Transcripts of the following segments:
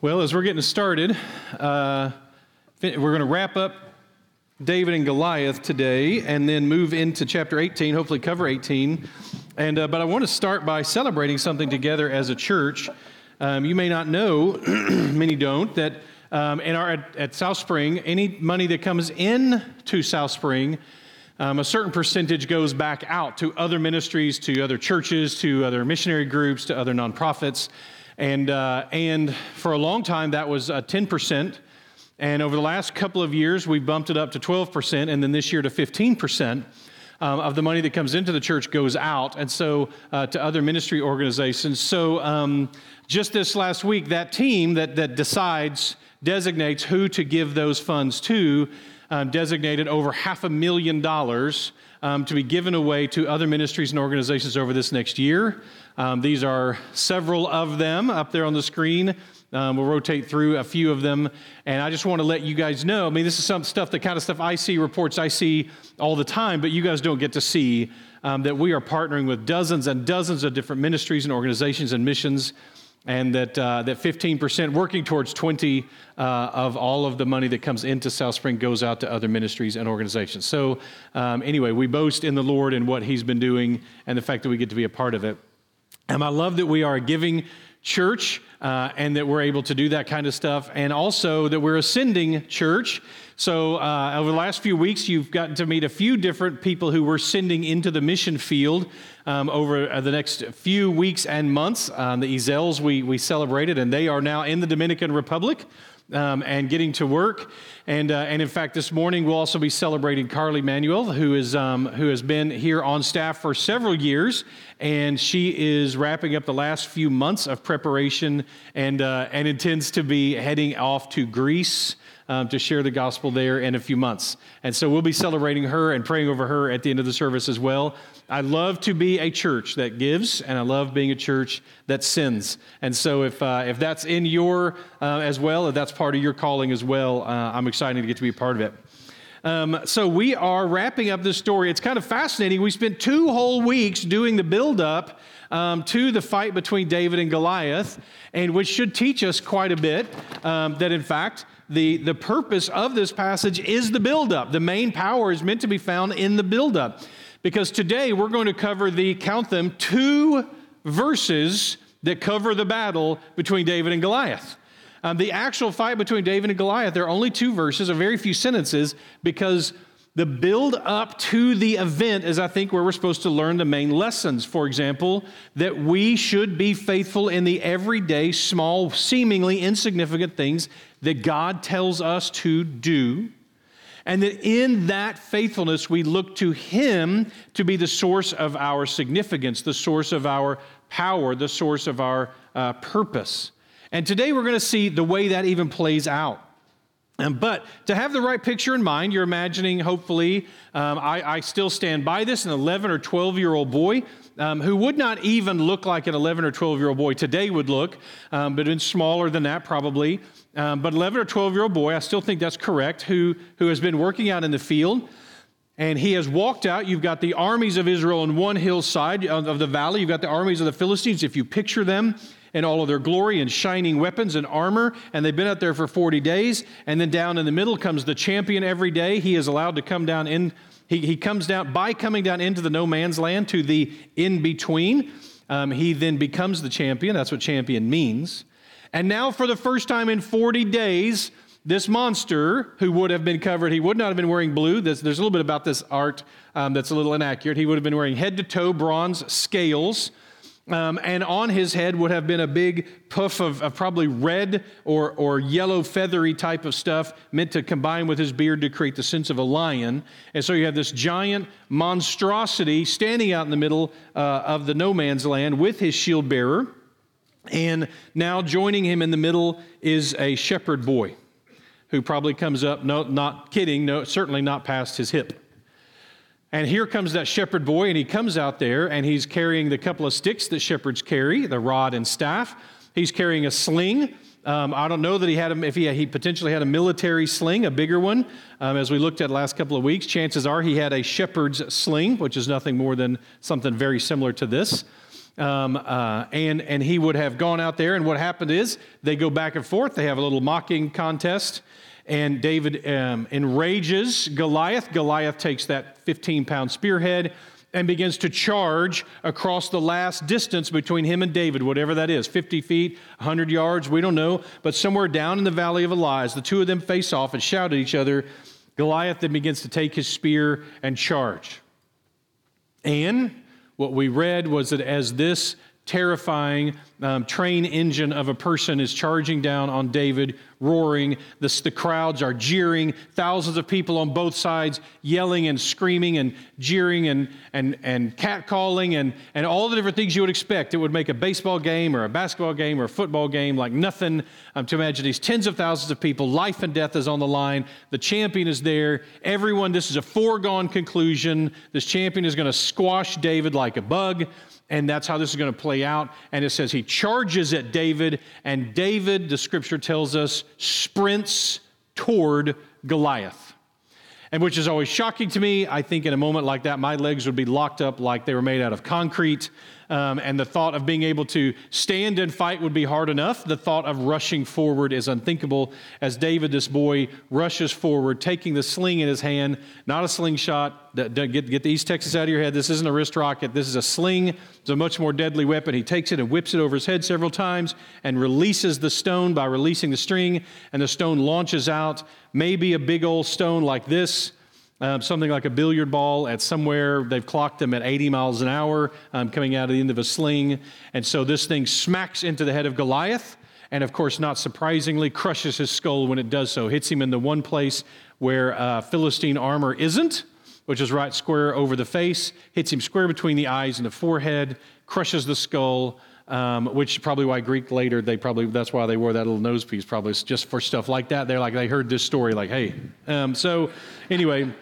Well, as we're getting started, uh, we're going to wrap up David and Goliath today and then move into chapter 18, hopefully cover 18. And, uh, but I want to start by celebrating something together as a church. Um, you may not know, many don't, that um, in our, at, at, South Spring, any money that comes in to South Spring, um, a certain percentage goes back out to other ministries, to other churches, to other missionary groups, to other nonprofits. And, uh, and for a long time, that was uh, 10%. And over the last couple of years, we've bumped it up to 12%, and then this year to 15%. Um, of the money that comes into the church goes out, and so uh, to other ministry organizations. So um, just this last week, that team that, that decides, designates who to give those funds to, um, designated over half a million dollars um, to be given away to other ministries and organizations over this next year. Um, these are several of them up there on the screen. Um, we'll rotate through a few of them. And I just want to let you guys know I mean, this is some stuff, the kind of stuff I see, reports I see all the time, but you guys don't get to see um, that we are partnering with dozens and dozens of different ministries and organizations and missions. And that, uh, that 15%, working towards 20 uh, of all of the money that comes into South Spring goes out to other ministries and organizations. So, um, anyway, we boast in the Lord and what He's been doing and the fact that we get to be a part of it. And I love that we are a giving church uh, and that we're able to do that kind of stuff, and also that we're a sending church. So, uh, over the last few weeks, you've gotten to meet a few different people who we're sending into the mission field um, over uh, the next few weeks and months. Um, the Ezels we, we celebrated, and they are now in the Dominican Republic um, and getting to work. And, uh, and in fact, this morning we'll also be celebrating Carly Manuel, who, is, um, who has been here on staff for several years. And she is wrapping up the last few months of preparation and, uh, and intends to be heading off to Greece. Um, to share the gospel there in a few months. And so we'll be celebrating her and praying over her at the end of the service as well. I love to be a church that gives, and I love being a church that sins. And so, if, uh, if that's in your uh, as well, if that's part of your calling as well, uh, I'm excited to get to be a part of it. Um, so, we are wrapping up this story. It's kind of fascinating. We spent two whole weeks doing the build up um, to the fight between David and Goliath, and which should teach us quite a bit um, that, in fact, the, the purpose of this passage is the buildup. The main power is meant to be found in the buildup because today we're going to cover the, count them, two verses that cover the battle between David and Goliath. Um, the actual fight between David and Goliath, there are only two verses, a very few sentences, because the build up to the event is, I think, where we're supposed to learn the main lessons. For example, that we should be faithful in the everyday, small, seemingly insignificant things that God tells us to do and that in that faithfulness, we look to Him to be the source of our significance, the source of our power, the source of our uh, purpose. And today we're going to see the way that even plays out. Um, but to have the right picture in mind, you're imagining, hopefully, um, I, I, still stand by this, an 11 or 12 year old boy um, who would not even look like an 11 or 12 year old boy today would look, um, but in smaller than that probably. Um, but 11 or 12 year old boy, I still think that's correct, who, who has been working out in the field. And he has walked out. You've got the armies of Israel on one hillside of the valley. You've got the armies of the Philistines. If you picture them in all of their glory and shining weapons and armor, and they've been out there for 40 days. And then down in the middle comes the champion every day. He is allowed to come down in, he, he comes down, by coming down into the no man's land to the in between, um, he then becomes the champion. That's what champion means. And now, for the first time in 40 days, this monster who would have been covered, he would not have been wearing blue. There's, there's a little bit about this art um, that's a little inaccurate. He would have been wearing head to toe bronze scales. Um, and on his head would have been a big puff of, of, probably red or, or yellow feathery type of stuff meant to combine with his beard to create the sense of a lion. And so you have this giant monstrosity standing out in the middle uh, of the no man's land with his shield bearer. And now joining him in the middle is a shepherd boy who probably comes up, no, not kidding, no, certainly not past his hip. And here comes that shepherd boy, and he comes out there and he's carrying the couple of sticks that shepherds carry, the rod and staff. He's carrying a sling. Um, I don't know that he had a, if he, he potentially had a military sling, a bigger one. Um, as we looked at last couple of weeks, chances are he had a shepherd's sling, which is nothing more than something very similar to this. Um, uh, and, and he would have gone out there, and what happened is they go back and forth. They have a little mocking contest, and David um, enrages Goliath. Goliath takes that 15 pound spearhead and begins to charge across the last distance between him and David, whatever that is 50 feet, 100 yards, we don't know. But somewhere down in the valley of Elah, the two of them face off and shout at each other. Goliath then begins to take his spear and charge. And what we read was that as this terrifying um, train engine of a person is charging down on David, roaring. The, the crowds are jeering, thousands of people on both sides yelling and screaming and jeering and, and, and catcalling and, and all the different things you would expect. It would make a baseball game or a basketball game or a football game like nothing um, to imagine these tens of thousands of people. Life and death is on the line. The champion is there. Everyone, this is a foregone conclusion. This champion is going to squash David like a bug. And that's how this is going to play out. And it says he charges at David, and David, the scripture tells us, sprints toward Goliath. And which is always shocking to me. I think in a moment like that, my legs would be locked up like they were made out of concrete. Um, and the thought of being able to stand and fight would be hard enough. The thought of rushing forward is unthinkable as David, this boy, rushes forward, taking the sling in his hand, not a slingshot. Get, get the East Texas out of your head. This isn't a wrist rocket. This is a sling. It's a much more deadly weapon. He takes it and whips it over his head several times and releases the stone by releasing the string, and the stone launches out. Maybe a big old stone like this um, something like a billiard ball at somewhere. They've clocked them at 80 miles an hour um, coming out of the end of a sling. And so this thing smacks into the head of Goliath. And of course, not surprisingly, crushes his skull when it does so. Hits him in the one place where uh, Philistine armor isn't, which is right square over the face. Hits him square between the eyes and the forehead. Crushes the skull. Um, which probably why Greek later they probably that's why they wore that little nose piece probably just for stuff like that. They're like they heard this story like hey. Um, so anyway.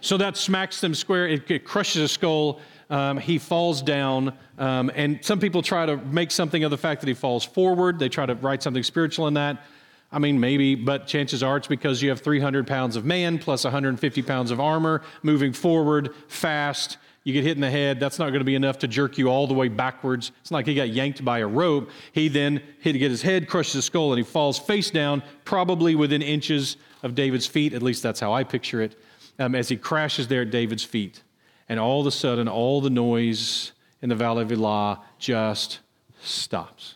So that smacks them square, it, it crushes his skull. Um, he falls down, um, and some people try to make something of the fact that he falls forward. They try to write something spiritual in that. I mean, maybe, but chances are it's because you have 300 pounds of man plus 150 pounds of armor moving forward fast. You get hit in the head. That's not going to be enough to jerk you all the way backwards. It's like he got yanked by a rope. He then hit get his head, crushes his skull, and he falls face down, probably within inches of David's feet. At least that's how I picture it um, as he crashes there at David's feet. And all of a sudden, all the noise in the Valley of Elah just stops.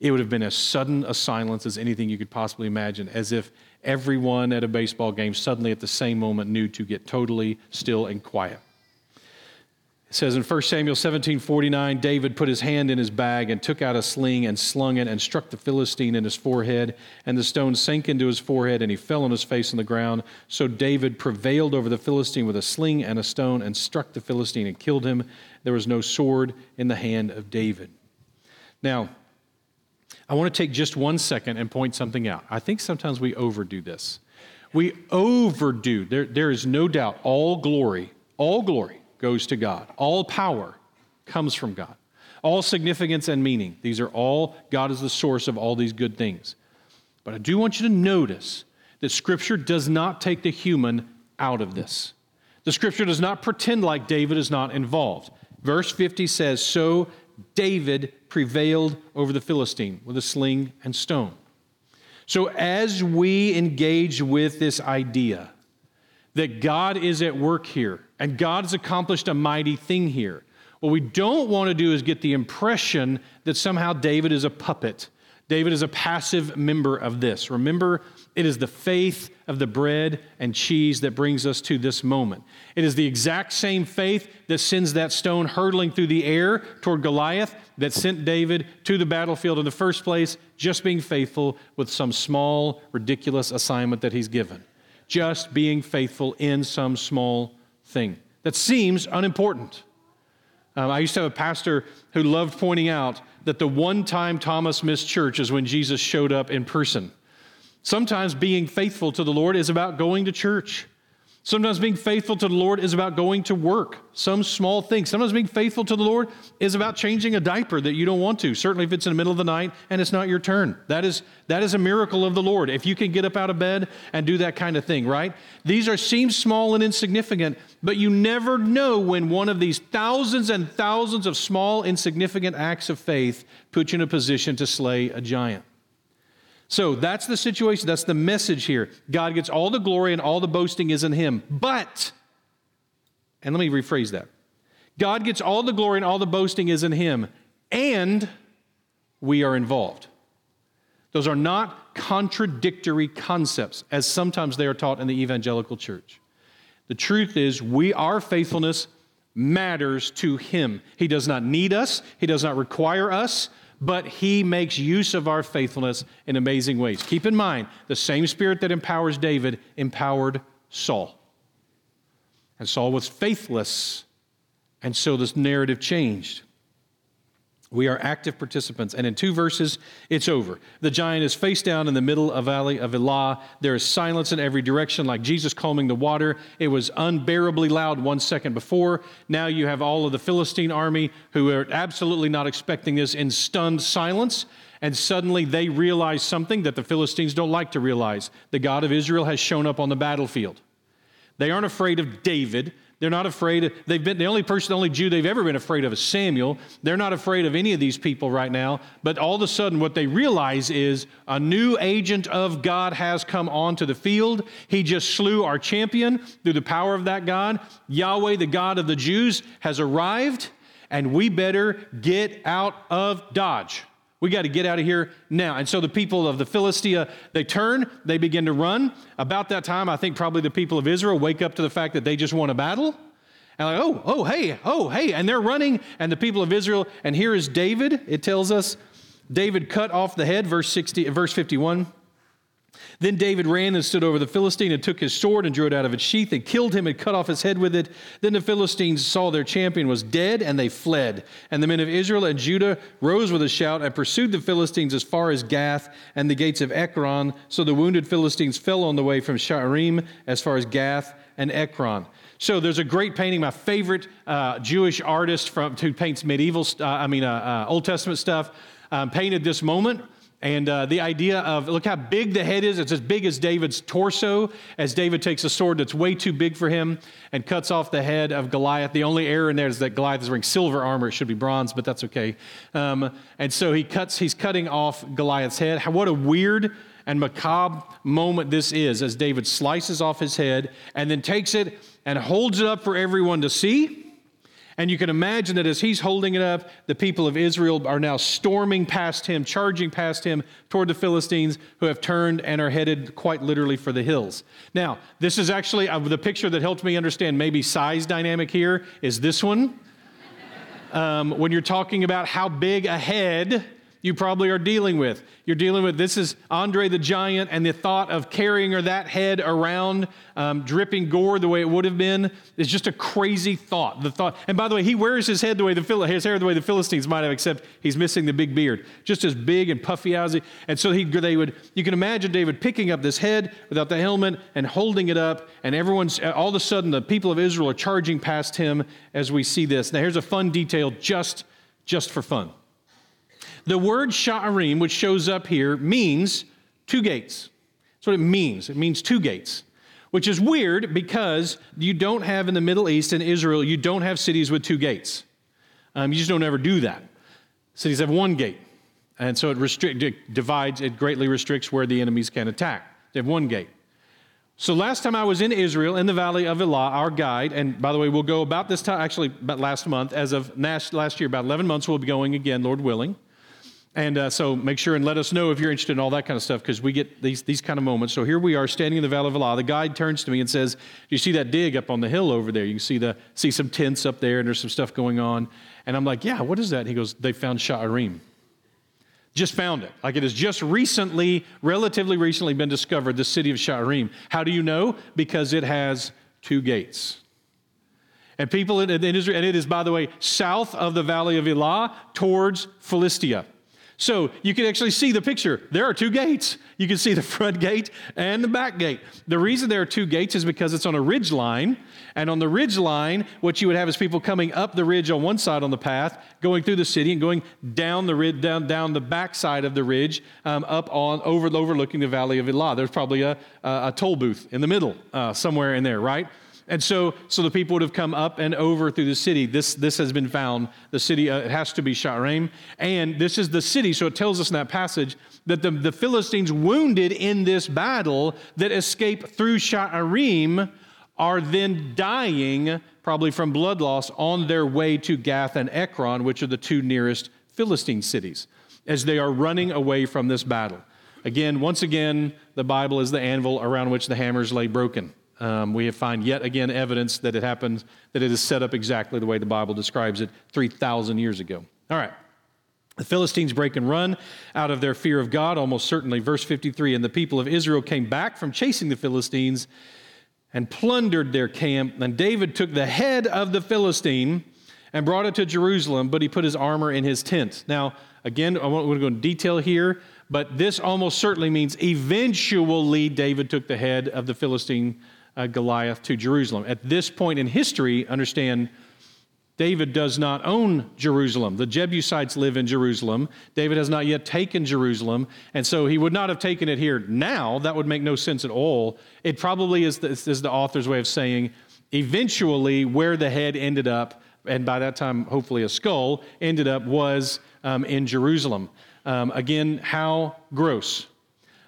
It would have been as sudden a silence as anything you could possibly imagine, as if everyone at a baseball game suddenly at the same moment knew to get totally still and quiet. It says in 1 Samuel 17 49, David put his hand in his bag and took out a sling and slung it and struck the Philistine in his forehead. And the stone sank into his forehead and he fell on his face on the ground. So David prevailed over the Philistine with a sling and a stone and struck the Philistine and killed him. There was no sword in the hand of David. Now, I want to take just one second and point something out. I think sometimes we overdo this. We overdo, there, there is no doubt, all glory, all glory goes to God. All power comes from God. All significance and meaning, these are all, God is the source of all these good things. But I do want you to notice that Scripture does not take the human out of this. The Scripture does not pretend like David is not involved. Verse 50 says, So David prevailed over the Philistine with a sling and stone. So as we engage with this idea that God is at work here, and God has accomplished a mighty thing here. What we don't want to do is get the impression that somehow David is a puppet. David is a passive member of this. Remember, it is the faith of the bread and cheese that brings us to this moment. It is the exact same faith that sends that stone hurtling through the air toward Goliath that sent David to the battlefield in the first place, just being faithful with some small, ridiculous assignment that he's given. Just being faithful in some small thing that seems unimportant. Um, I used to have a pastor who loved pointing out that the one time Thomas missed church is when Jesus showed up in person. Sometimes being faithful to the Lord is about going to church. Sometimes being faithful to the Lord is about going to work, some small thing. Sometimes being faithful to the Lord is about changing a diaper that you don't want to, certainly if it's in the middle of the night and it's not your turn. That is, that is a miracle of the Lord. If you can get up out of bed and do that kind of thing, right? These are seem small and insignificant, but you never know when one of these thousands and thousands of small, insignificant acts of faith put you in a position to slay a giant. So that's the situation. That's the message here. God gets all the glory and all the boasting is in Him. But, and let me rephrase that God gets all the glory and all the boasting is in Him, and we are involved. Those are not contradictory concepts, as sometimes they are taught in the evangelical church. The truth is, we, our faithfulness matters to Him. He does not need us, He does not require us, but he makes use of our faithfulness in amazing ways. Keep in mind, the same spirit that empowers David empowered Saul. And Saul was faithless, and so this narrative changed. We are active participants. And in two verses, it's over. The giant is face down in the middle of Valley of Elah. There is silence in every direction, like Jesus calming the water. It was unbearably loud one second before. Now you have all of the Philistine army who are absolutely not expecting this in stunned silence. And suddenly they realize something that the Philistines don't like to realize. The God of Israel has shown up on the battlefield. They aren't afraid of David. They're not afraid. They've been the only person, the only Jew they've ever been afraid of is Samuel. They're not afraid of any of these people right now. But all of a sudden, what they realize is a new agent of God has come onto the field. He just slew our champion through the power of that God. Yahweh, the God of the Jews, has arrived, and we better get out of Dodge. We got to get out of here now. And so the people of the Philistia, they turn, they begin to run. About that time, I think probably the people of Israel wake up to the fact that they just won a battle. And like, oh, oh, hey, oh, hey. And they're running, and the people of Israel, and here is David. It tells us David cut off the head, verse 60, verse 51. Then David ran and stood over the Philistine and took his sword and drew it out of its sheath and killed him and cut off his head with it. Then the Philistines saw their champion was dead and they fled. And the men of Israel and Judah rose with a shout and pursued the Philistines as far as Gath and the gates of Ekron. So the wounded Philistines fell on the way from Shaaraim as far as Gath and Ekron. So there's a great painting. My favorite uh, Jewish artist from who paints medieval, uh, I mean, uh, uh, Old Testament stuff, um, painted this moment and uh, the idea of look how big the head is. It's as big as David's torso, as David takes a sword that's way too big for him and cuts off the head of Goliath. The only error in there is that Goliath is wearing silver armor. It should be bronze, but that's okay. Um, and so he cuts, he's cutting off Goliath's head. What a weird and macabre moment this is as David slices off his head and then takes it and holds it up for everyone to see. And you can imagine that as he's holding it up, the people of Israel are now storming past him, charging past him toward the Philistines who have turned and are headed quite literally for the hills. Now, this is actually uh, the picture that helped me understand maybe size dynamic here is this one. Um, when you're talking about how big a head you probably are dealing with. You're dealing with this is Andre the Giant and the thought of carrying her that head around, um, dripping gore the way it would have been is just a crazy thought. The thought, and by the way, he wears his head the way the his hair the way the Philistines might have, except he's missing the big beard, just as big and puffy as he. And so he, they would. You can imagine David picking up this head without the helmet and holding it up, and everyone's all of a sudden the people of Israel are charging past him as we see this. Now here's a fun detail, just just for fun. The word Sha'arim, which shows up here, means two gates. That's what it means. It means two gates, which is weird because you don't have in the Middle East and Israel, you don't have cities with two gates. Um, you just don't ever do that. Cities have one gate. And so it, restrict, it divides, it greatly restricts where the enemies can attack. They have one gate. So last time I was in Israel, in the valley of Elah, our guide, and by the way, we'll go about this time, actually about last month, as of last year, about 11 months, we'll be going again, Lord willing. And uh, so make sure and let us know if you're interested in all that kind of stuff because we get these, these kind of moments. So here we are standing in the Valley of Elah. The guide turns to me and says, Do you see that dig up on the hill over there? You can see, the, see some tents up there and there's some stuff going on. And I'm like, Yeah, what is that? And he goes, They found Sha'arim. Just found it. Like it has just recently, relatively recently, been discovered, the city of Sha'arim. How do you know? Because it has two gates. And people in, in Israel, and it is, by the way, south of the Valley of Elah towards Philistia. So you can actually see the picture. There are two gates. You can see the front gate and the back gate. The reason there are two gates is because it's on a ridge line. And on the ridge line, what you would have is people coming up the ridge on one side on the path, going through the city, and going down the ridge, down, down the back side of the ridge, um, up on over, overlooking the valley of Elah. There's probably a, a, toll booth in the middle, uh, somewhere in there, right? And so, so the people would have come up and over through the city. This, this has been found. The city, uh, it has to be Sha'araim. And this is the city. So it tells us in that passage that the, the Philistines wounded in this battle that escape through Sha'araim are then dying, probably from blood loss, on their way to Gath and Ekron, which are the two nearest Philistine cities, as they are running away from this battle. Again, once again, the Bible is the anvil around which the hammers lay broken. Um, we have found yet again evidence that it happened, that it is set up exactly the way the Bible describes it 3,000 years ago. All right. The Philistines break and run out of their fear of God, almost certainly. Verse 53 And the people of Israel came back from chasing the Philistines and plundered their camp. And David took the head of the Philistine and brought it to Jerusalem, but he put his armor in his tent. Now, again, I won't go into detail here, but this almost certainly means eventually David took the head of the Philistine uh, Goliath to Jerusalem. At this point in history, understand David does not own Jerusalem. The Jebusites live in Jerusalem. David has not yet taken Jerusalem, and so he would not have taken it here now. That would make no sense at all. It probably is the, is the author's way of saying eventually where the head ended up, and by that time, hopefully a skull, ended up was um, in Jerusalem. Um, again, how gross.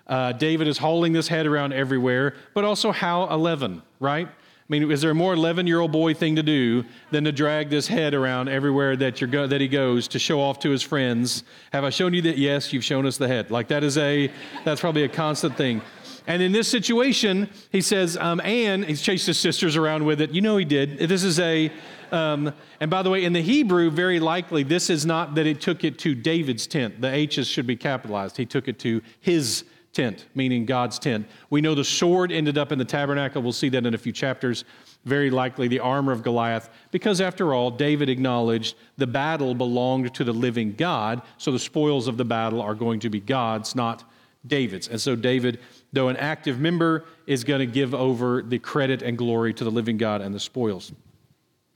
Uh, David is hauling this head around everywhere, but also how 11, right? I mean, is there a more 11 year old boy thing to do than to drag this head around everywhere that, you're go- that he goes to show off to his friends? Have I shown you that? Yes, you've shown us the head. Like that is a, that's probably a constant thing. And in this situation, he says, um, and he's chased his sisters around with it. You know he did. This is a, um, and by the way, in the Hebrew, very likely, this is not that it took it to David's tent. The H's should be capitalized. He took it to his tent, meaning God's tent. We know the sword ended up in the tabernacle. We'll see that in a few chapters. Very likely the armor of Goliath, because after all, David acknowledged the battle belonged to the living God, so the spoils of the battle are going to be God's, not David's. And so David, though an active member, is going to give over the credit and glory to the living God and the spoils.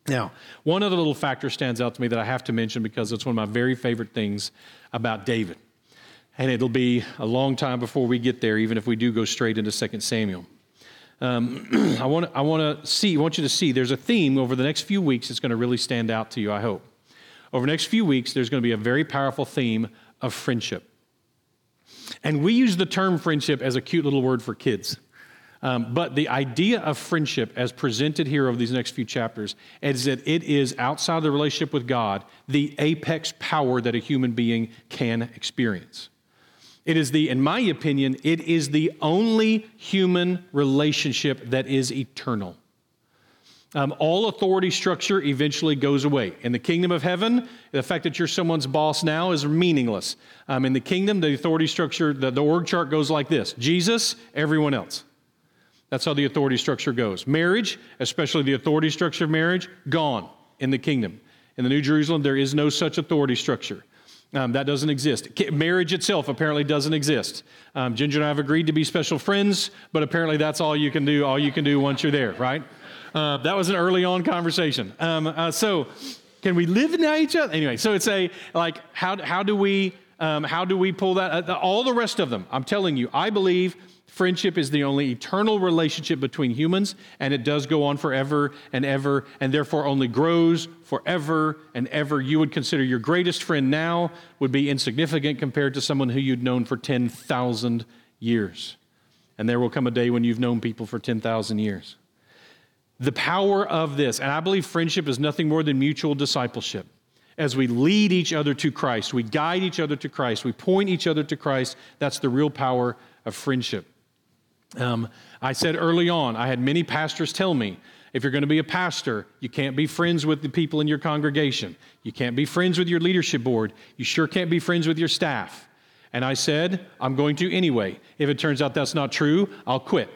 Now, one other little factor stands out to me that I have to mention because it's one of my very favorite things about David and it'll be a long time before we get there, even if we do go straight into 2 Samuel. Um, I want I want to see, I want you to see there's a theme over the next few weeks that's going to really stand out to you, I hope. Over the next few weeks, there's going to be a very powerful theme of friendship. And we use the term friendship as a cute little word for kids. Um, but the idea of friendship, as presented here over these next few chapters, is that it is outside the relationship with God, the apex power that a human being can experience. It is the, in my opinion, it is the only human relationship that is eternal. Um, all authority structure eventually goes away. In the kingdom of heaven, the fact that you're someone's boss now is meaningless. Um, in the kingdom, the authority structure, the, the org chart goes like this Jesus, everyone else. That's how the authority structure goes. Marriage, especially the authority structure of marriage, gone in the kingdom. In the New Jerusalem, there is no such authority structure. Um, that doesn't exist. Marriage itself apparently doesn't exist. Um, Ginger and I have agreed to be special friends, but apparently that's all you can do. All you can do once you're there, right? Uh, that was an early on conversation. Um, uh, so, can we live in each other? Anyway, so it's a like how how do we um, how do we pull that? Uh, all the rest of them, I'm telling you, I believe Friendship is the only eternal relationship between humans, and it does go on forever and ever, and therefore only grows forever and ever. You would consider your greatest friend now would be insignificant compared to someone who you'd known for 10,000 years. And there will come a day when you've known people for 10,000 years. The power of this, and I believe friendship is nothing more than mutual discipleship. As we lead each other to Christ, we guide each other to Christ, we point each other to Christ, that's the real power of friendship. Um, I said early on, I had many pastors tell me if you're going to be a pastor, you can't be friends with the people in your congregation. You can't be friends with your leadership board. You sure can't be friends with your staff. And I said, I'm going to anyway. If it turns out that's not true, I'll quit.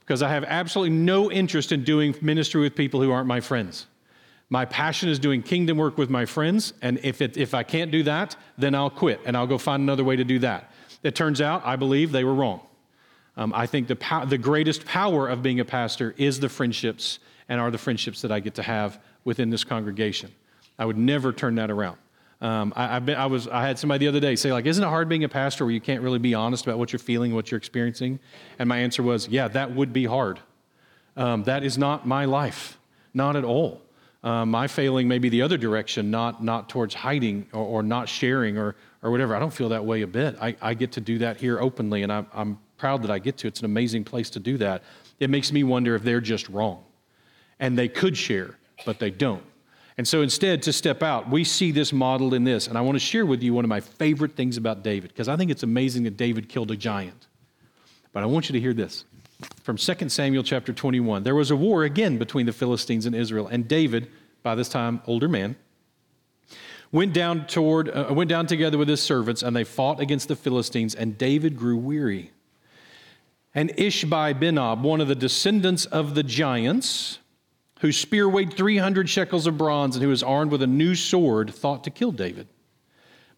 Because I have absolutely no interest in doing ministry with people who aren't my friends. My passion is doing kingdom work with my friends, and if, it, if I can't do that, then I'll quit and I'll go find another way to do that. It turns out, I believe they were wrong. Um, I think the, the greatest power of being a pastor is the friendships and are the friendships that I get to have within this congregation. I would never turn that around. Um, I, been, I, was, I had somebody the other day say, like, isn't it hard being a pastor where you can't really be honest about what you're feeling, what you're experiencing? And my answer was, yeah, that would be hard. Um, that is not my life, not at all. Um, my failing may be the other direction, not, not towards hiding or, or, not sharing or, or whatever. I don't feel that way a bit. I, I get to do that here openly, and I'm, I'm proud that I get to. It's an amazing place to do that. It makes me wonder if they're just wrong. And they could share, but they don't. And so instead, to step out, we see this modeled in this. And I want to share with you one of my favorite things about David, because I think it's amazing that David killed a giant. But I want you to hear this. From 2 Samuel chapter 21, there was a war again between the Philistines and Israel, and David, by this time older man, went down toward uh, went down together with his servants, and they fought against the Philistines, and David grew weary. And Ishbi Benob, one of the descendants of the giants, whose spear weighed 300 shekels of bronze and who was armed with a new sword, thought to kill David.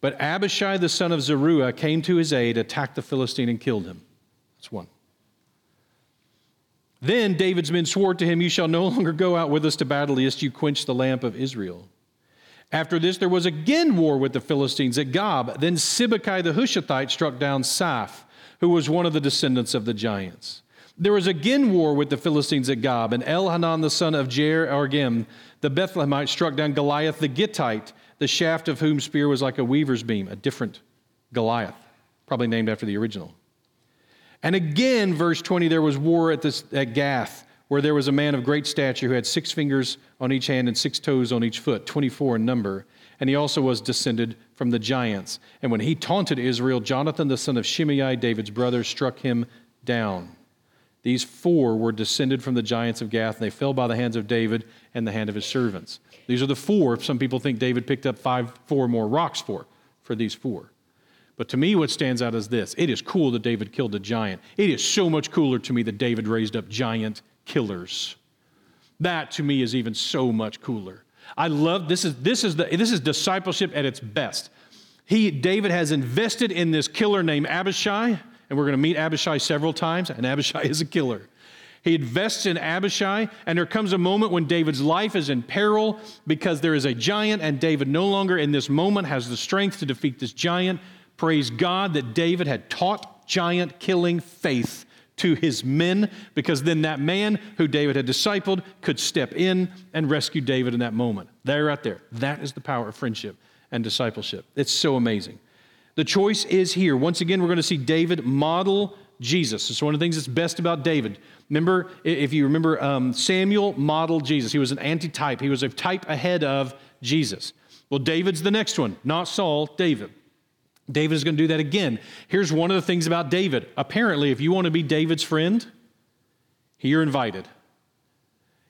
But Abishai the son of Zeruiah came to his aid, attacked the Philistine, and killed him. That's one. Then David's men swore to him, You shall no longer go out with us to battle, lest you quench the lamp of Israel. After this, there was again war with the Philistines at Gob. Then Sibbecai the Hushathite struck down Saph, who was one of the descendants of the giants. There was again war with the Philistines at Gob, and Elhanan the son of Jaare-oregim, the Bethlehemite, struck down Goliath the Gittite, the shaft of whom spear was like a weaver's beam, a different Goliath, probably named after the original. And again, verse 20, there was war at, this, at Gath, where there was a man of great stature who had six fingers on each hand and six toes on each foot, 24 in number. And he also was descended from the giants. And when he taunted Israel, Jonathan the son of Shimei, David's brother, struck him down. These four were descended from the giants of Gath, and they fell by the hands of David and the hand of his servants. These are the four. Some people think David picked up five, four more rocks for, for these four. But to me, what stands out is this it is cool that David killed a giant. It is so much cooler to me that David raised up giant killers. That to me is even so much cooler. I love this is this is the this is discipleship at its best. He David has invested in this killer named Abishai and we're going to meet Abishai several times, and Abishai is a killer. He invests in Abishai, and there comes a moment when David's life is in peril because there is a giant, and David no longer in this moment has the strength to defeat this giant. Praise God that David had taught giant killing faith to his men because then that man who David had discipled could step in and rescue David in that moment. There, right there. That is the power of friendship and discipleship. It's so amazing. The choice is here. Once again, we're going to see David model Jesus. It's one of the things that's best about David. Remember, if you remember, um, Samuel modeled Jesus. He was an antitype, he was a type ahead of Jesus. Well, David's the next one, not Saul, David. David is going to do that again. Here's one of the things about David. Apparently, if you want to be David's friend, you're invited.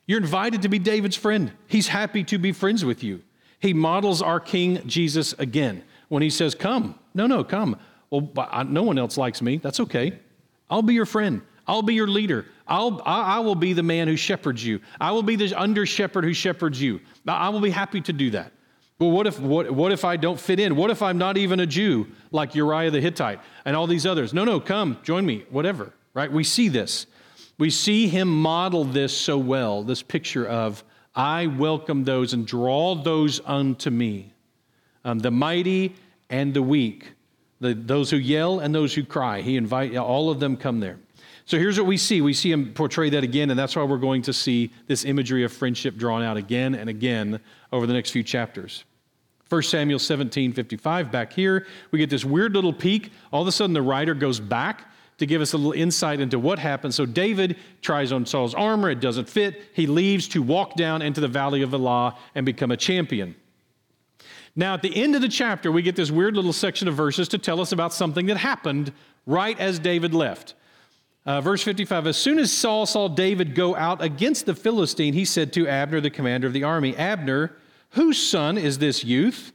You're invited to be David's friend. He's happy to be friends with you. He models our King Jesus again when he says, Come, no, no, come. Well, no one else likes me. That's okay. I'll be your friend. I'll be your leader. I'll, I, will be the man who shepherds you. I will be the under shepherd who shepherds you. I will be happy to do that. Well, what if, what, what if I don't fit in? What if I'm not even a Jew like Uriah the Hittite and all these others? No, no, come, join me, whatever, right? We see this. We see him model this so well, this picture of, I welcome those and draw those unto me. Um, the mighty and the weak, the, those who yell and those who cry. He invite all of them come there. So here's what we see. We see him portray that again, and that's why we're going to see this imagery of friendship drawn out again and again over the next few chapters. 1 Samuel 17, 55, back here, we get this weird little peek. All of a sudden, the writer goes back to give us a little insight into what happened. So David tries on Saul's armor, it doesn't fit. He leaves to walk down into the valley of Elah and become a champion. Now, at the end of the chapter, we get this weird little section of verses to tell us about something that happened right as David left. Uh, verse 55 As soon as Saul saw David go out against the Philistine, he said to Abner, the commander of the army, Abner, whose son is this youth?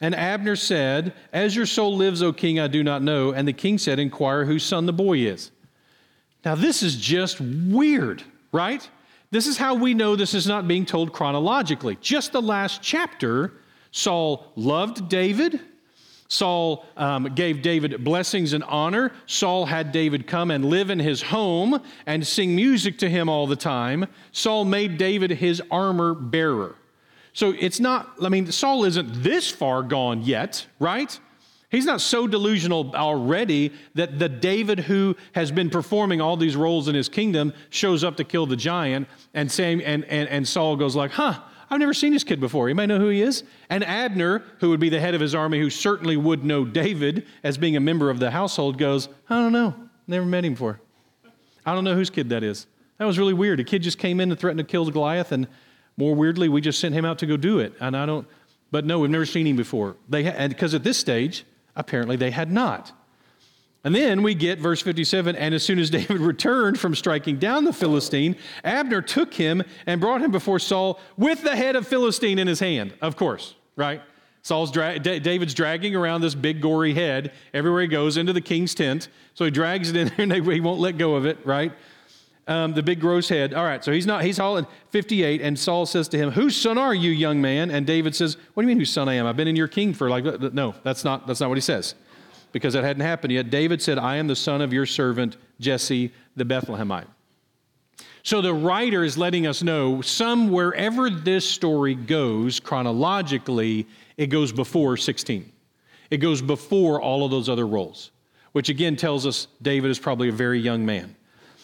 And Abner said, As your soul lives, O king, I do not know. And the king said, Inquire whose son the boy is. Now, this is just weird, right? This is how we know this is not being told chronologically. Just the last chapter, Saul loved David. Saul um, gave David blessings and honor. Saul had David come and live in his home and sing music to him all the time. Saul made David his armor bearer. So it's not, I mean, Saul isn't this far gone yet, right? He's not so delusional already that the David who has been performing all these roles in his kingdom shows up to kill the giant, and, Sam, and, and, and Saul goes like, huh, I've never seen this kid before. You may know who he is. And Abner, who would be the head of his army, who certainly would know David as being a member of the household, goes, I don't know. Never met him before. I don't know whose kid that is. That was really weird. A kid just came in and threatened to kill Goliath, and more weirdly, we just sent him out to go do it. And I don't, but no, we've never seen him before. They, and because at this stage, Apparently, they had not. And then we get verse 57 and as soon as David returned from striking down the Philistine, Abner took him and brought him before Saul with the head of Philistine in his hand, of course, right? Saul's dra- David's dragging around this big gory head everywhere he goes into the king's tent. So he drags it in there and he won't let go of it, right? Um, the big gross head. All right, so he's not, he's hauling 58, and Saul says to him, Whose son are you, young man? And David says, What do you mean, whose son I am? I've been in your king for like, no, that's not, that's not what he says. Because that hadn't happened yet. David said, I am the son of your servant, Jesse the Bethlehemite. So the writer is letting us know some wherever this story goes chronologically, it goes before 16. It goes before all of those other roles, which again tells us David is probably a very young man.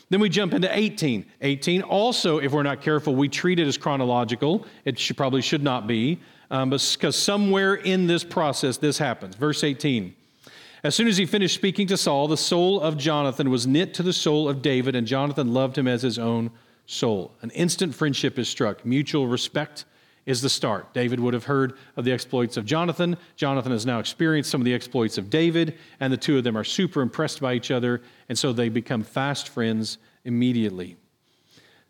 Then we jump into 18. 18 also, if we're not careful, we treat it as chronological. It should, probably should not be, um, because somewhere in this process this happens. Verse 18. As soon as he finished speaking to Saul, the soul of Jonathan was knit to the soul of David, and Jonathan loved him as his own soul. An instant friendship is struck, mutual respect is the start. David would have heard of the exploits of Jonathan. Jonathan has now experienced some of the exploits of David, and the two of them are super impressed by each other, and so they become fast friends immediately.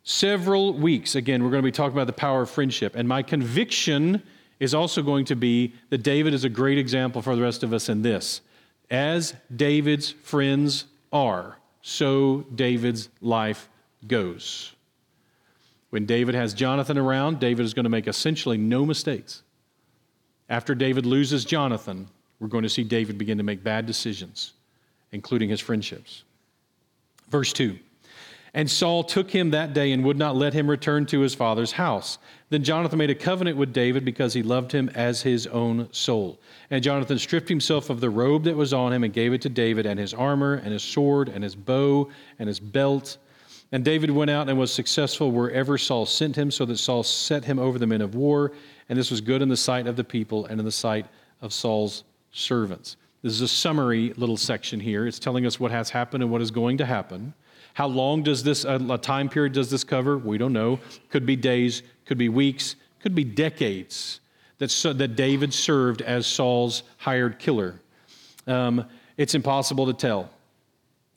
Several weeks, again, we're going to be talking about the power of friendship, and my conviction is also going to be that David is a great example for the rest of us in this. As David's friends are, so David's life goes. When David has Jonathan around, David is going to make essentially no mistakes. After David loses Jonathan, we're going to see David begin to make bad decisions, including his friendships. Verse 2 And Saul took him that day and would not let him return to his father's house. Then Jonathan made a covenant with David because he loved him as his own soul. And Jonathan stripped himself of the robe that was on him and gave it to David, and his armor, and his sword, and his bow, and his belt. And David went out and was successful wherever Saul sent him, so that Saul set him over the men of war. And this was good in the sight of the people and in the sight of Saul's servants. This is a summary little section here. It's telling us what has happened and what is going to happen. How long does this, a time period does this cover? We don't know. Could be days, could be weeks, could be decades that, that David served as Saul's hired killer. Um, it's impossible to tell.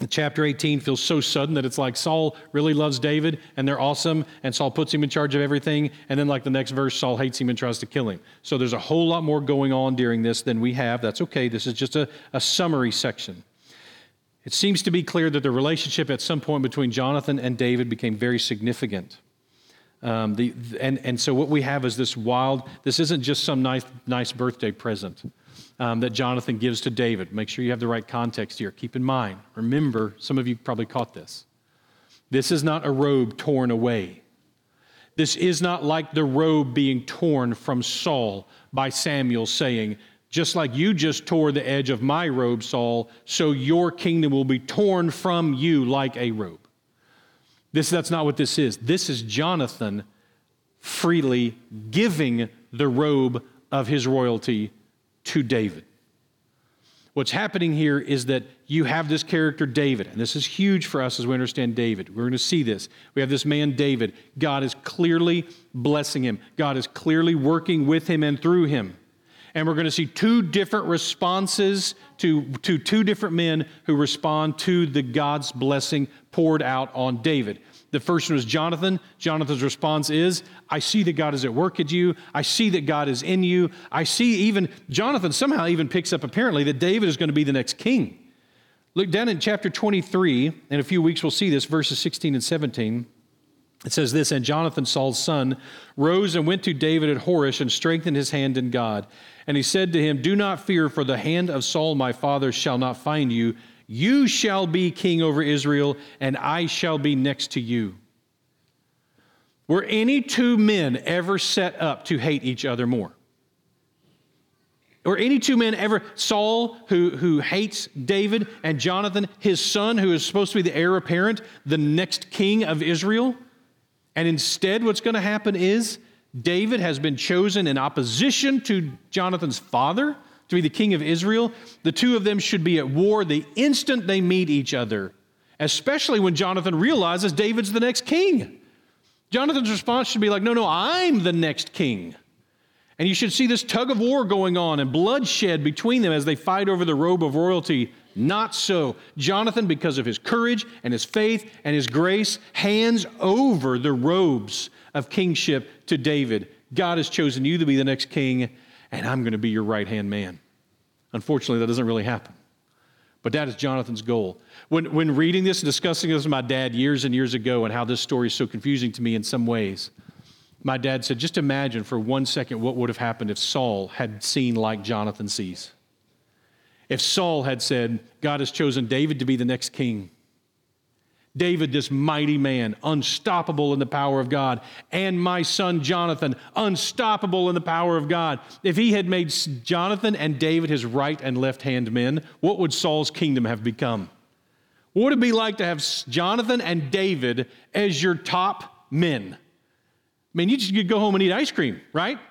Chapter 18 feels so sudden that it's like Saul really loves David and they're awesome, and Saul puts him in charge of everything. And then, like the next verse, Saul hates him and tries to kill him. So there's a whole lot more going on during this than we have. That's okay. This is just a, a summary section. It seems to be clear that the relationship at some point between Jonathan and David became very significant. Um, the, and, and so what we have is this wild, this isn't just some nice, nice birthday present um, that Jonathan gives to David. Make sure you have the right context here. Keep in mind, remember, some of you probably caught this. This is not a robe torn away. This is not like the robe being torn from Saul by Samuel saying, just like you just tore the edge of my robe, Saul, so your kingdom will be torn from you like a robe. This, that's not what this is. This is Jonathan freely giving the robe of his royalty to David. What's happening here is that you have this character, David, and this is huge for us as we understand David. We're going to see this. We have this man, David. God is clearly blessing him, God is clearly working with him and through him. And we're going to see two different responses to, to two different men who respond to the God's blessing poured out on David. The first one was Jonathan. Jonathan's response is, I see that God is at work at you. I see that God is in you. I see even, Jonathan somehow even picks up apparently that David is going to be the next king. Look down in chapter 23, in a few weeks we'll see this, verses 16 and 17. It says this And Jonathan, Saul's son, rose and went to David at Horesh and strengthened his hand in God. And he said to him, Do not fear, for the hand of Saul my father shall not find you. You shall be king over Israel, and I shall be next to you. Were any two men ever set up to hate each other more? Or any two men ever, Saul, who, who hates David, and Jonathan, his son, who is supposed to be the heir apparent, the next king of Israel? And instead, what's going to happen is David has been chosen in opposition to Jonathan's father to be the king of Israel. The two of them should be at war the instant they meet each other, especially when Jonathan realizes David's the next king. Jonathan's response should be like, No, no, I'm the next king. And you should see this tug of war going on and bloodshed between them as they fight over the robe of royalty. Not so. Jonathan, because of his courage and his faith and his grace, hands over the robes of kingship to David. God has chosen you to be the next king, and I'm going to be your right hand man. Unfortunately, that doesn't really happen. But that is Jonathan's goal. When, when reading this and discussing this with my dad years and years ago, and how this story is so confusing to me in some ways, my dad said, just imagine for one second what would have happened if Saul had seen like Jonathan sees. If Saul had said, God has chosen David to be the next king. David, this mighty man, unstoppable in the power of God, and my son Jonathan, unstoppable in the power of God. If he had made Jonathan and David his right and left hand men, what would Saul's kingdom have become? What would it be like to have Jonathan and David as your top men? I mean, you just could go home and eat ice cream, right? I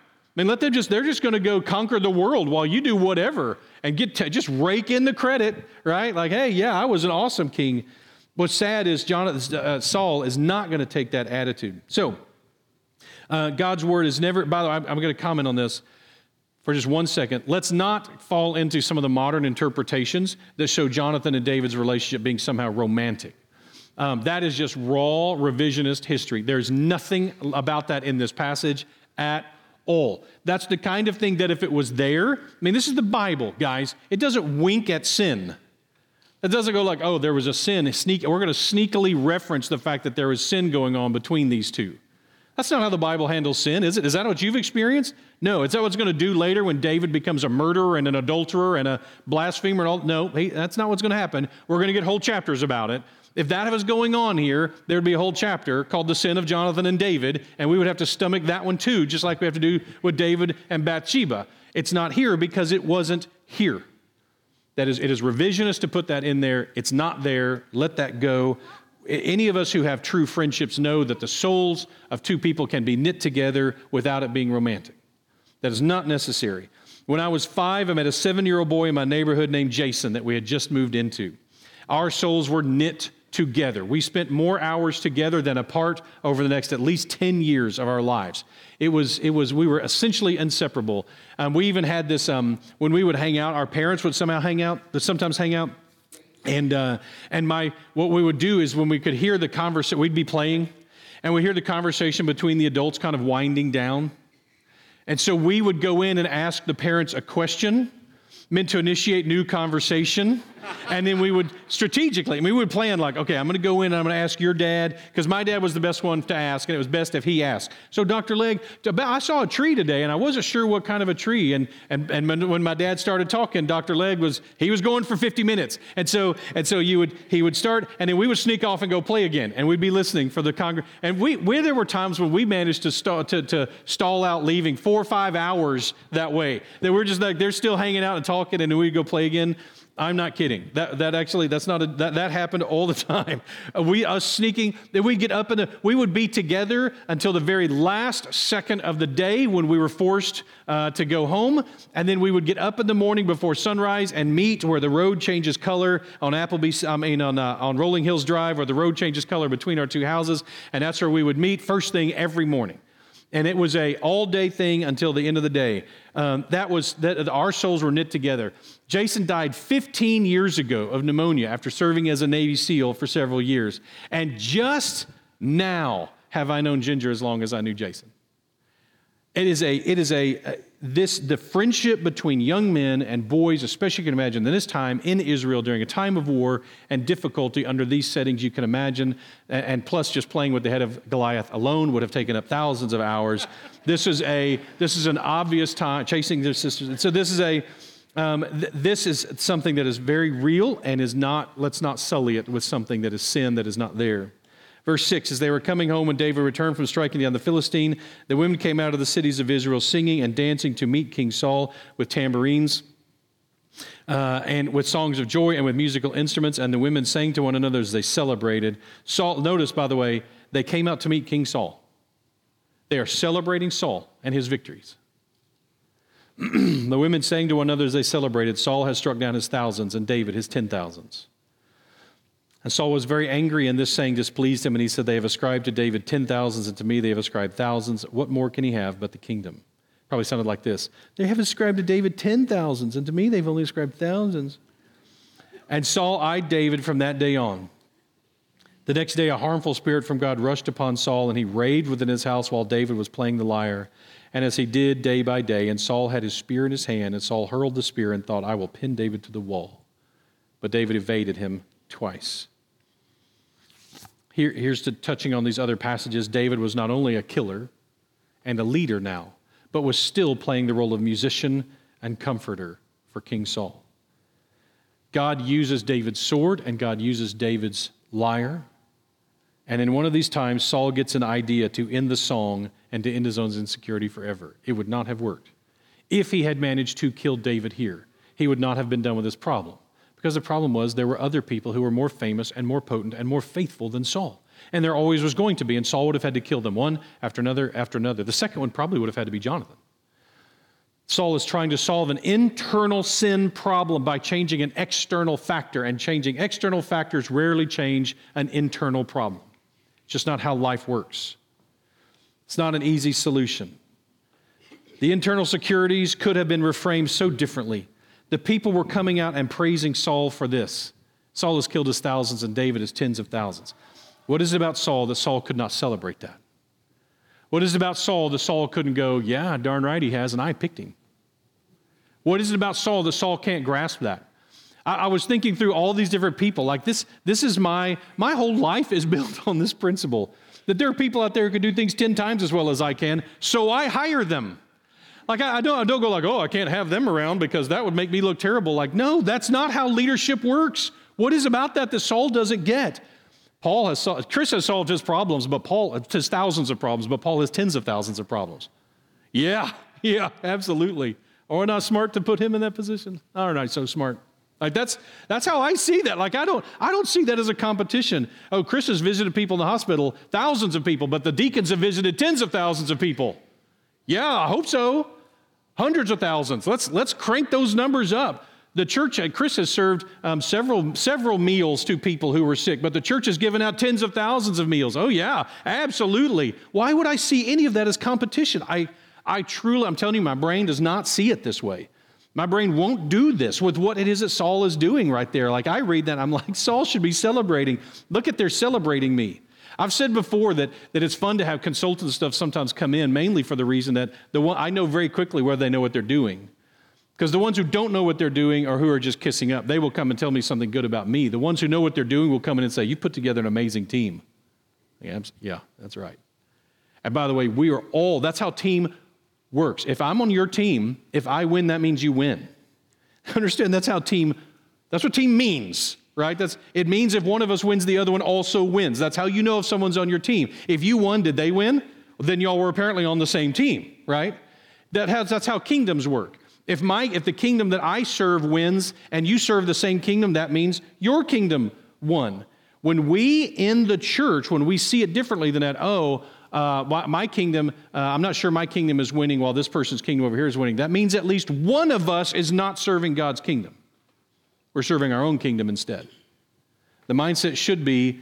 mean, let them just, they're just going to go conquer the world while you do whatever and get to, just rake in the credit, right? Like, hey, yeah, I was an awesome king. What's sad is Jonathan, uh, Saul is not going to take that attitude. So, uh, God's word is never, by the way, I'm, I'm going to comment on this for just one second. Let's not fall into some of the modern interpretations that show Jonathan and David's relationship being somehow romantic. Um, that is just raw revisionist history. There's nothing about that in this passage at all. That's the kind of thing that if it was there, I mean, this is the Bible, guys. It doesn't wink at sin. It doesn't go like, oh, there was a sin. Sneak, we're going to sneakily reference the fact that there was sin going on between these two. That's not how the Bible handles sin, is it? Is that what you've experienced? No. Is that what's going to do later when David becomes a murderer and an adulterer and a blasphemer and all? No, he, that's not what's going to happen. We're going to get whole chapters about it. If that was going on here, there'd be a whole chapter called The Sin of Jonathan and David, and we would have to stomach that one too, just like we have to do with David and Bathsheba. It's not here because it wasn't here. That is, it is revisionist to put that in there. It's not there. Let that go. Any of us who have true friendships know that the souls of two people can be knit together without it being romantic. That is not necessary. When I was five, I met a seven year old boy in my neighborhood named Jason that we had just moved into. Our souls were knit together. We spent more hours together than apart over the next at least 10 years of our lives. It was, it was we were essentially inseparable. Um, we even had this, um, when we would hang out, our parents would somehow hang out, sometimes hang out. And, uh, and my, what we would do is when we could hear the conversation, we'd be playing, and we hear the conversation between the adults kind of winding down. And so we would go in and ask the parents a question meant to initiate new conversation. And then we would strategically, we would plan like, okay, I'm going to go in and I'm going to ask your dad, because my dad was the best one to ask, and it was best if he asked. So, Dr. Legg, I saw a tree today, and I wasn't sure what kind of a tree. And, and, and when my dad started talking, Dr. Legg was, he was going for 50 minutes. And so, and so you would, he would start, and then we would sneak off and go play again, and we'd be listening for the congress. And we, we, there were times when we managed to, stall, to, to stall out leaving four or five hours that way. That we're just like, they're still hanging out and talking, and then we'd go play again. I'm not kidding. That, that actually, that's not a, that, that happened all the time. Uh, we, us sneaking, then we get up the, we would be together until the very last second of the day when we were forced uh, to go home. And then we would get up in the morning before sunrise and meet where the road changes color on Applebee's, I mean, on, uh, on Rolling Hills Drive, where the road changes color between our two houses. And that's where we would meet first thing every morning and it was a all day thing until the end of the day um, that was that our souls were knit together jason died 15 years ago of pneumonia after serving as a navy seal for several years and just now have i known ginger as long as i knew jason It is a, it is a, this, the friendship between young men and boys, especially you can imagine in this time in Israel during a time of war and difficulty under these settings, you can imagine, and, and plus just playing with the head of Goliath alone would have taken up thousands of hours. This is a, this is an obvious time, chasing their sisters. And so this is a, um, th- this is something that is very real and is not, let's not sully it with something that is sin that is not there. Verse 6 As they were coming home when David returned from striking down the Philistine, the women came out of the cities of Israel singing and dancing to meet King Saul with tambourines. Uh, and with songs of joy and with musical instruments, and the women sang to one another as they celebrated. Saul, notice, by the way, they came out to meet King Saul. They are celebrating Saul and his victories. the women sang to one another as they celebrated, Saul has struck down his thousands and David his ten thousands. And Saul was very angry, and this saying displeased him, and he said, They have ascribed to David ten thousands, and to me they have ascribed thousands. What more can he have but the kingdom? Probably sounded like this They have ascribed to David ten thousands, and to me they've only ascribed thousands. And Saul eyed David from that day on. The next day, a harmful spirit from God rushed upon Saul, and he raved within his house while David was playing the lyre. And as he did day by day, and Saul had his spear in his hand, and Saul hurled the spear and thought, I will pin David to the wall. But David evaded him twice. Here, here's to touching on these other passages. David was not only a killer and a leader now, but was still playing the role of musician and comforter for King Saul. God uses David's sword and God uses David's lyre. And in one of these times, Saul gets an idea to end the song and to end his own insecurity forever. It would not have worked. If he had managed to kill David here, he would not have been done with his problem. Because the problem was there were other people who were more famous and more potent and more faithful than Saul. And there always was going to be, and Saul would have had to kill them one after another after another. The second one probably would have had to be Jonathan. Saul is trying to solve an internal sin problem by changing an external factor, and changing external factors rarely change an internal problem. It's just not how life works. It's not an easy solution. The internal securities could have been reframed so differently the people were coming out and praising Saul for this. Saul has killed his thousands and David his tens of thousands. What is it about Saul that Saul could not celebrate that? What is it about Saul that Saul couldn't go, yeah, darn right he has, and I picked him? What is it about Saul that Saul can't grasp that? I, I was thinking through all these different people. Like this, this is my, my whole life is built on this principle that there are people out there who can do things 10 times as well as I can, so I hire them. Like, I, I, don't, I don't go like, oh, I can't have them around because that would make me look terrible. Like, no, that's not how leadership works. What is about that that Saul doesn't get? Paul has, Chris has solved his problems, but Paul has thousands of problems, but Paul has tens of thousands of problems. Yeah, yeah, absolutely. Or not smart to put him in that position? Are not so smart? Like that's that's how I see that. Like I don't I don't see that as a competition. Oh, Chris has visited people in the hospital, thousands of people, but the deacons have visited tens of thousands of people. Yeah, I hope so hundreds of thousands. Let's, let's crank those numbers up. The church, Chris has served um, several, several meals to people who were sick, but the church has given out tens of thousands of meals. Oh, yeah, absolutely. Why would I see any of that as competition? I, I truly, I'm telling you, my brain does not see it this way. My brain won't do this with what it is that Saul is doing right there. Like I read that, I'm like, Saul should be celebrating. Look at they're celebrating me. I've said before that, that it's fun to have consultant stuff sometimes come in, mainly for the reason that the one, I know very quickly whether they know what they're doing. Because the ones who don't know what they're doing or who are just kissing up, they will come and tell me something good about me. The ones who know what they're doing will come in and say, You put together an amazing team. Yeah, yeah that's right. And by the way, we are all, that's how team works. If I'm on your team, if I win, that means you win. Understand that's how team, that's what team means right? That's, it means if one of us wins, the other one also wins. That's how you know if someone's on your team. If you won, did they win? Then y'all were apparently on the same team, right? That has, that's how kingdoms work. If, my, if the kingdom that I serve wins and you serve the same kingdom, that means your kingdom won. When we in the church, when we see it differently than that, oh, uh, my kingdom, uh, I'm not sure my kingdom is winning while this person's kingdom over here is winning. That means at least one of us is not serving God's kingdom. We're serving our own kingdom instead. The mindset should be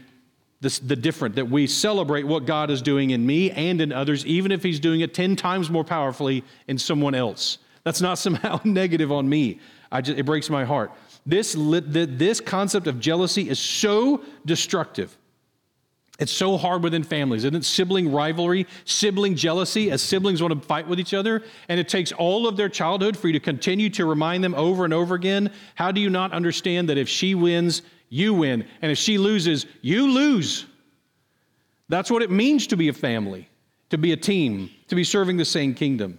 this, the different, that we celebrate what God is doing in me and in others, even if He's doing it 10 times more powerfully in someone else. That's not somehow negative on me. I just, it breaks my heart. This, this concept of jealousy is so destructive. It's so hard within families, isn't it? Sibling rivalry, sibling jealousy, as siblings want to fight with each other. And it takes all of their childhood for you to continue to remind them over and over again. How do you not understand that if she wins, you win? And if she loses, you lose. That's what it means to be a family, to be a team, to be serving the same kingdom.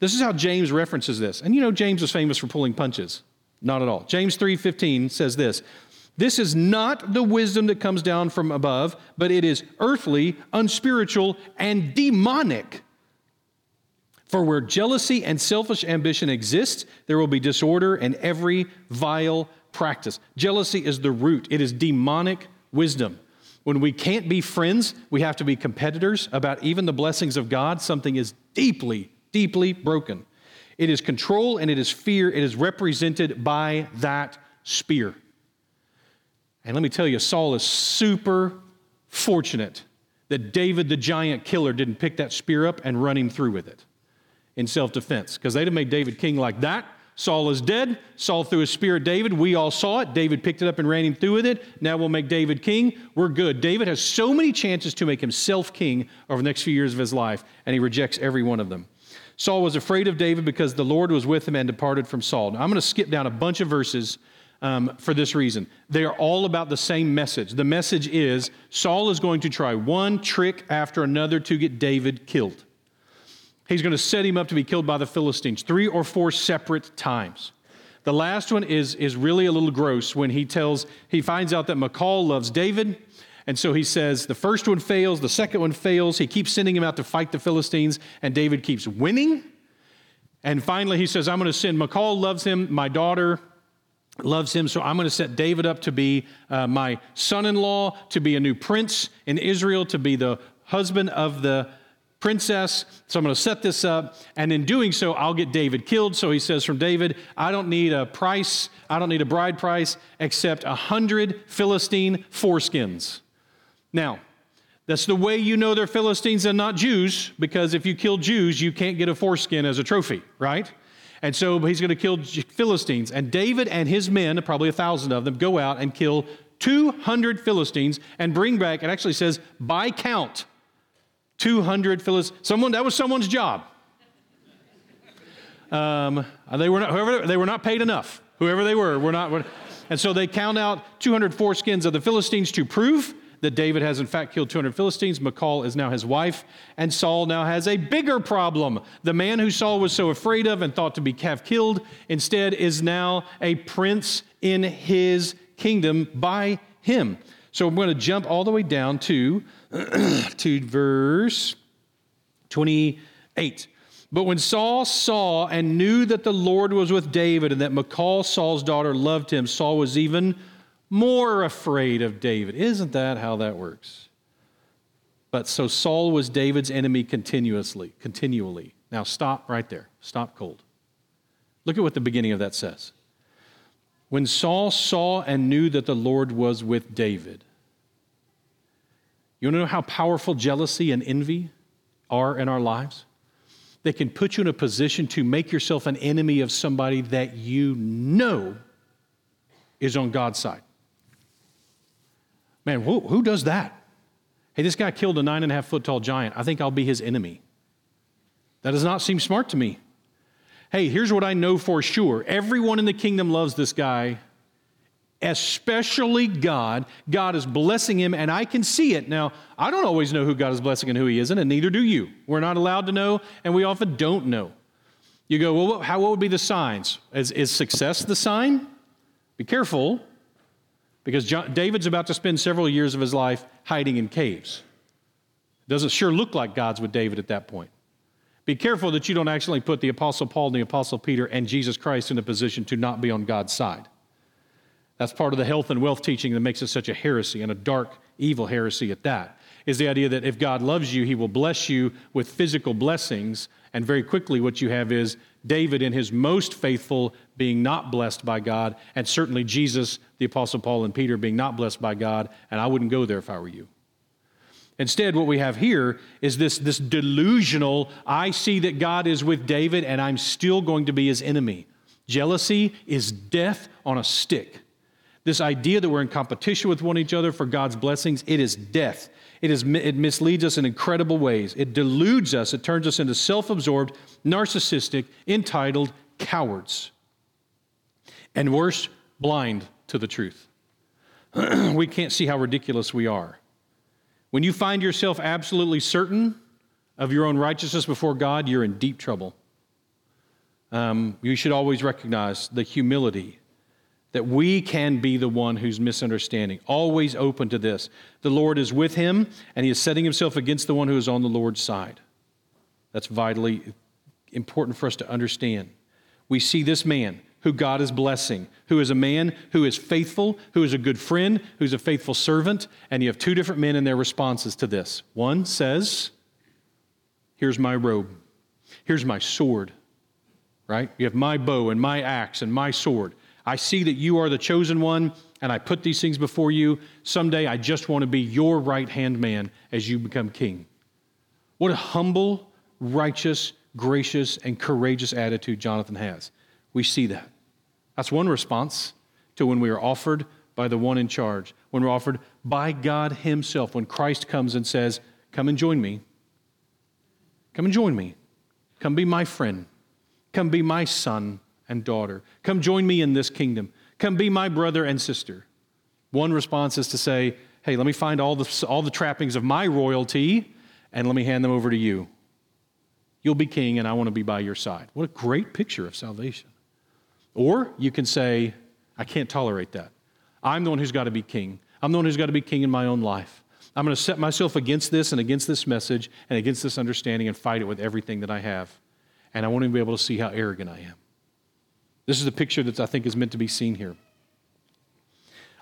This is how James references this. And you know, James was famous for pulling punches. Not at all. James 3:15 says this this is not the wisdom that comes down from above, but it is earthly, unspiritual, and demonic. For where jealousy and selfish ambition exist, there will be disorder and every vile practice. Jealousy is the root, it is demonic wisdom. When we can't be friends, we have to be competitors about even the blessings of God. Something is deeply, deeply broken. It is control and it is fear. It is represented by that spear. And let me tell you, Saul is super fortunate that David, the giant killer, didn't pick that spear up and run him through with it in self defense, because they'd have made David king like that. Saul is dead. Saul threw a spear at David. We all saw it. David picked it up and ran him through with it. Now we'll make David king. We're good. David has so many chances to make himself king over the next few years of his life, and he rejects every one of them. Saul was afraid of David because the Lord was with him and departed from Saul. Now, I'm going to skip down a bunch of verses um, for this reason. They are all about the same message. The message is Saul is going to try one trick after another to get David killed. He's going to set him up to be killed by the Philistines three or four separate times. The last one is, is really a little gross when he tells, he finds out that Michal loves David. And so he says, the first one fails, the second one fails. He keeps sending him out to fight the Philistines, and David keeps winning. And finally, he says, I'm going to send, Michal loves him, my daughter, loves him. So I'm going to set David up to be uh, my son in law, to be a new prince in Israel, to be the husband of the princess. So I'm going to set this up. And in doing so, I'll get David killed. So he says from David, I don't need a price, I don't need a bride price, except a hundred Philistine foreskins. Now, that's the way you know they're Philistines and not Jews, because if you kill Jews, you can't get a foreskin as a trophy, right? And so he's going to kill Philistines. And David and his men, probably a thousand of them, go out and kill 200 Philistines and bring back, it actually says, by count, 200 Philistines. Someone, that was someone's job. Um, they, were not, whoever, they were not paid enough. Whoever they were, were not. And so they count out 200 foreskins of the Philistines to prove that David has in fact killed 200 Philistines. Michal is now his wife, and Saul now has a bigger problem. The man who Saul was so afraid of and thought to be have killed instead is now a prince in his kingdom by him. So I'm going to jump all the way down to, to verse 28. But when Saul saw and knew that the Lord was with David and that Michal, Saul's daughter, loved him, Saul was even more afraid of David. Isn't that how that works? But so Saul was David's enemy continuously, continually. Now stop right there. Stop cold. Look at what the beginning of that says. When Saul saw and knew that the Lord was with David. You want to know how powerful jealousy and envy are in our lives? They can put you in a position to make yourself an enemy of somebody that you know is on God's side. Man, who, who does that? Hey, this guy killed a nine and a half foot tall giant. I think I'll be his enemy. That does not seem smart to me. Hey, here's what I know for sure everyone in the kingdom loves this guy, especially God. God is blessing him, and I can see it. Now, I don't always know who God is blessing and who he isn't, and neither do you. We're not allowed to know, and we often don't know. You go, well, how, what would be the signs? Is, is success the sign? Be careful. Because John, David's about to spend several years of his life hiding in caves. Doesn't sure look like God's with David at that point. Be careful that you don't actually put the Apostle Paul and the Apostle Peter and Jesus Christ in a position to not be on God's side. That's part of the health and wealth teaching that makes it such a heresy and a dark, evil heresy at that. Is the idea that if God loves you, he will bless you with physical blessings. And very quickly, what you have is David, in his most faithful, being not blessed by God, and certainly Jesus, the Apostle Paul, and Peter being not blessed by God, and I wouldn't go there if I were you. Instead, what we have here is this, this delusional I see that God is with David, and I'm still going to be his enemy. Jealousy is death on a stick. This idea that we're in competition with one another for God's blessings, it is death. It, is, it misleads us in incredible ways. It deludes us. It turns us into self absorbed, narcissistic, entitled cowards. And worse, blind to the truth. we can't see how ridiculous we are. When you find yourself absolutely certain of your own righteousness before God, you're in deep trouble. Um, you should always recognize the humility that we can be the one who's misunderstanding. Always open to this. The Lord is with him, and he is setting himself against the one who is on the Lord's side. That's vitally important for us to understand. We see this man who God is blessing, who is a man who is faithful, who is a good friend, who's a faithful servant, and you have two different men in their responses to this. One says, Here's my robe, here's my sword, right? You have my bow and my axe and my sword. I see that you are the chosen one, and I put these things before you. Someday I just want to be your right hand man as you become king. What a humble, righteous, gracious, and courageous attitude Jonathan has. We see that. That's one response to when we are offered by the one in charge, when we're offered by God Himself, when Christ comes and says, Come and join me. Come and join me. Come be my friend. Come be my son and daughter. Come join me in this kingdom. Come be my brother and sister. One response is to say, hey, let me find all the, all the trappings of my royalty and let me hand them over to you. You'll be king and I want to be by your side. What a great picture of salvation. Or you can say, I can't tolerate that. I'm the one who's got to be king. I'm the one who's got to be king in my own life. I'm going to set myself against this and against this message and against this understanding and fight it with everything that I have. And I want to be able to see how arrogant I am. This is a picture that I think is meant to be seen here.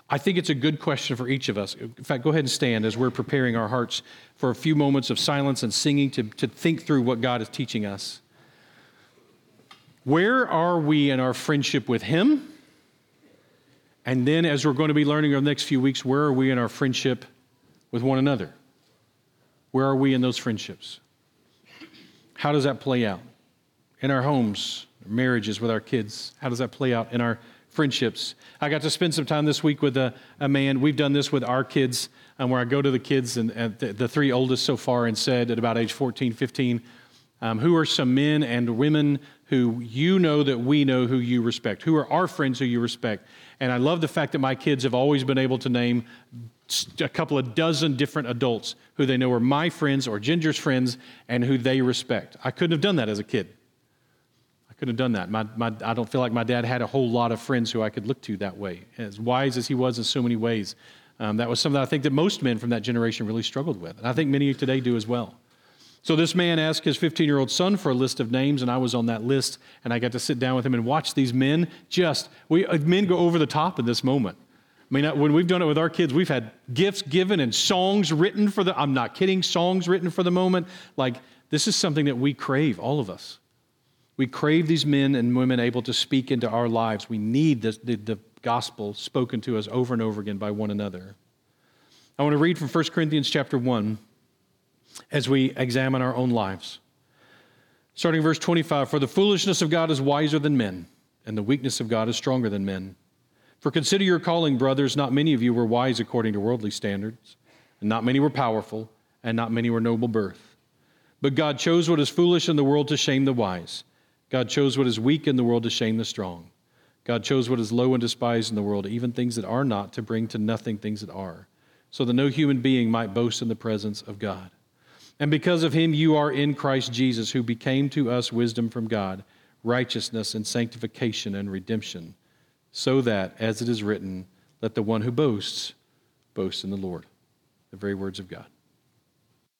I think it's a good question for each of us. In fact, go ahead and stand as we're preparing our hearts for a few moments of silence and singing to, to think through what God is teaching us. Where are we in our friendship with Him? And then, as we're going to be learning over the next few weeks, where are we in our friendship with one another? Where are we in those friendships? How does that play out? In our homes, marriages with our kids? How does that play out in our friendships? I got to spend some time this week with a, a man. We've done this with our kids, um, where I go to the kids and, and the, the, three oldest so far and said at about age 14, 15, um, who are some men and women who you know that we know who you respect? Who are our friends who you respect? And I love the fact that my kids have always been able to name a couple of dozen different adults who they know are my friends or Ginger's friends and who they respect. I couldn't have done that as a kid. I couldn't have done that. My, my, I don't feel like my dad had a whole lot of friends who I could look to that way. As wise as he was in so many ways, um, that was something I think that most men from that generation really struggled with. And I think many today do as well. So this man asked his 15 year old son for a list of names, and I was on that list, and I got to sit down with him and watch these men just, we, uh, men go over the top in this moment. I mean, uh, when we've done it with our kids, we've had gifts given and songs written for the, I'm not kidding, songs written for the moment. Like, this is something that we crave, all of us. We crave these men and women able to speak into our lives. We need the, the, the gospel spoken to us over and over again by one another. I want to read from 1 Corinthians chapter 1 as we examine our own lives. Starting verse 25 For the foolishness of God is wiser than men, and the weakness of God is stronger than men. For consider your calling, brothers, not many of you were wise according to worldly standards, and not many were powerful, and not many were noble birth. But God chose what is foolish in the world to shame the wise. God chose what is weak in the world to shame the strong. God chose what is low and despised in the world, even things that are not, to bring to nothing things that are, so that no human being might boast in the presence of God. And because of him, you are in Christ Jesus, who became to us wisdom from God, righteousness and sanctification and redemption, so that, as it is written, let the one who boasts boast in the Lord. The very words of God.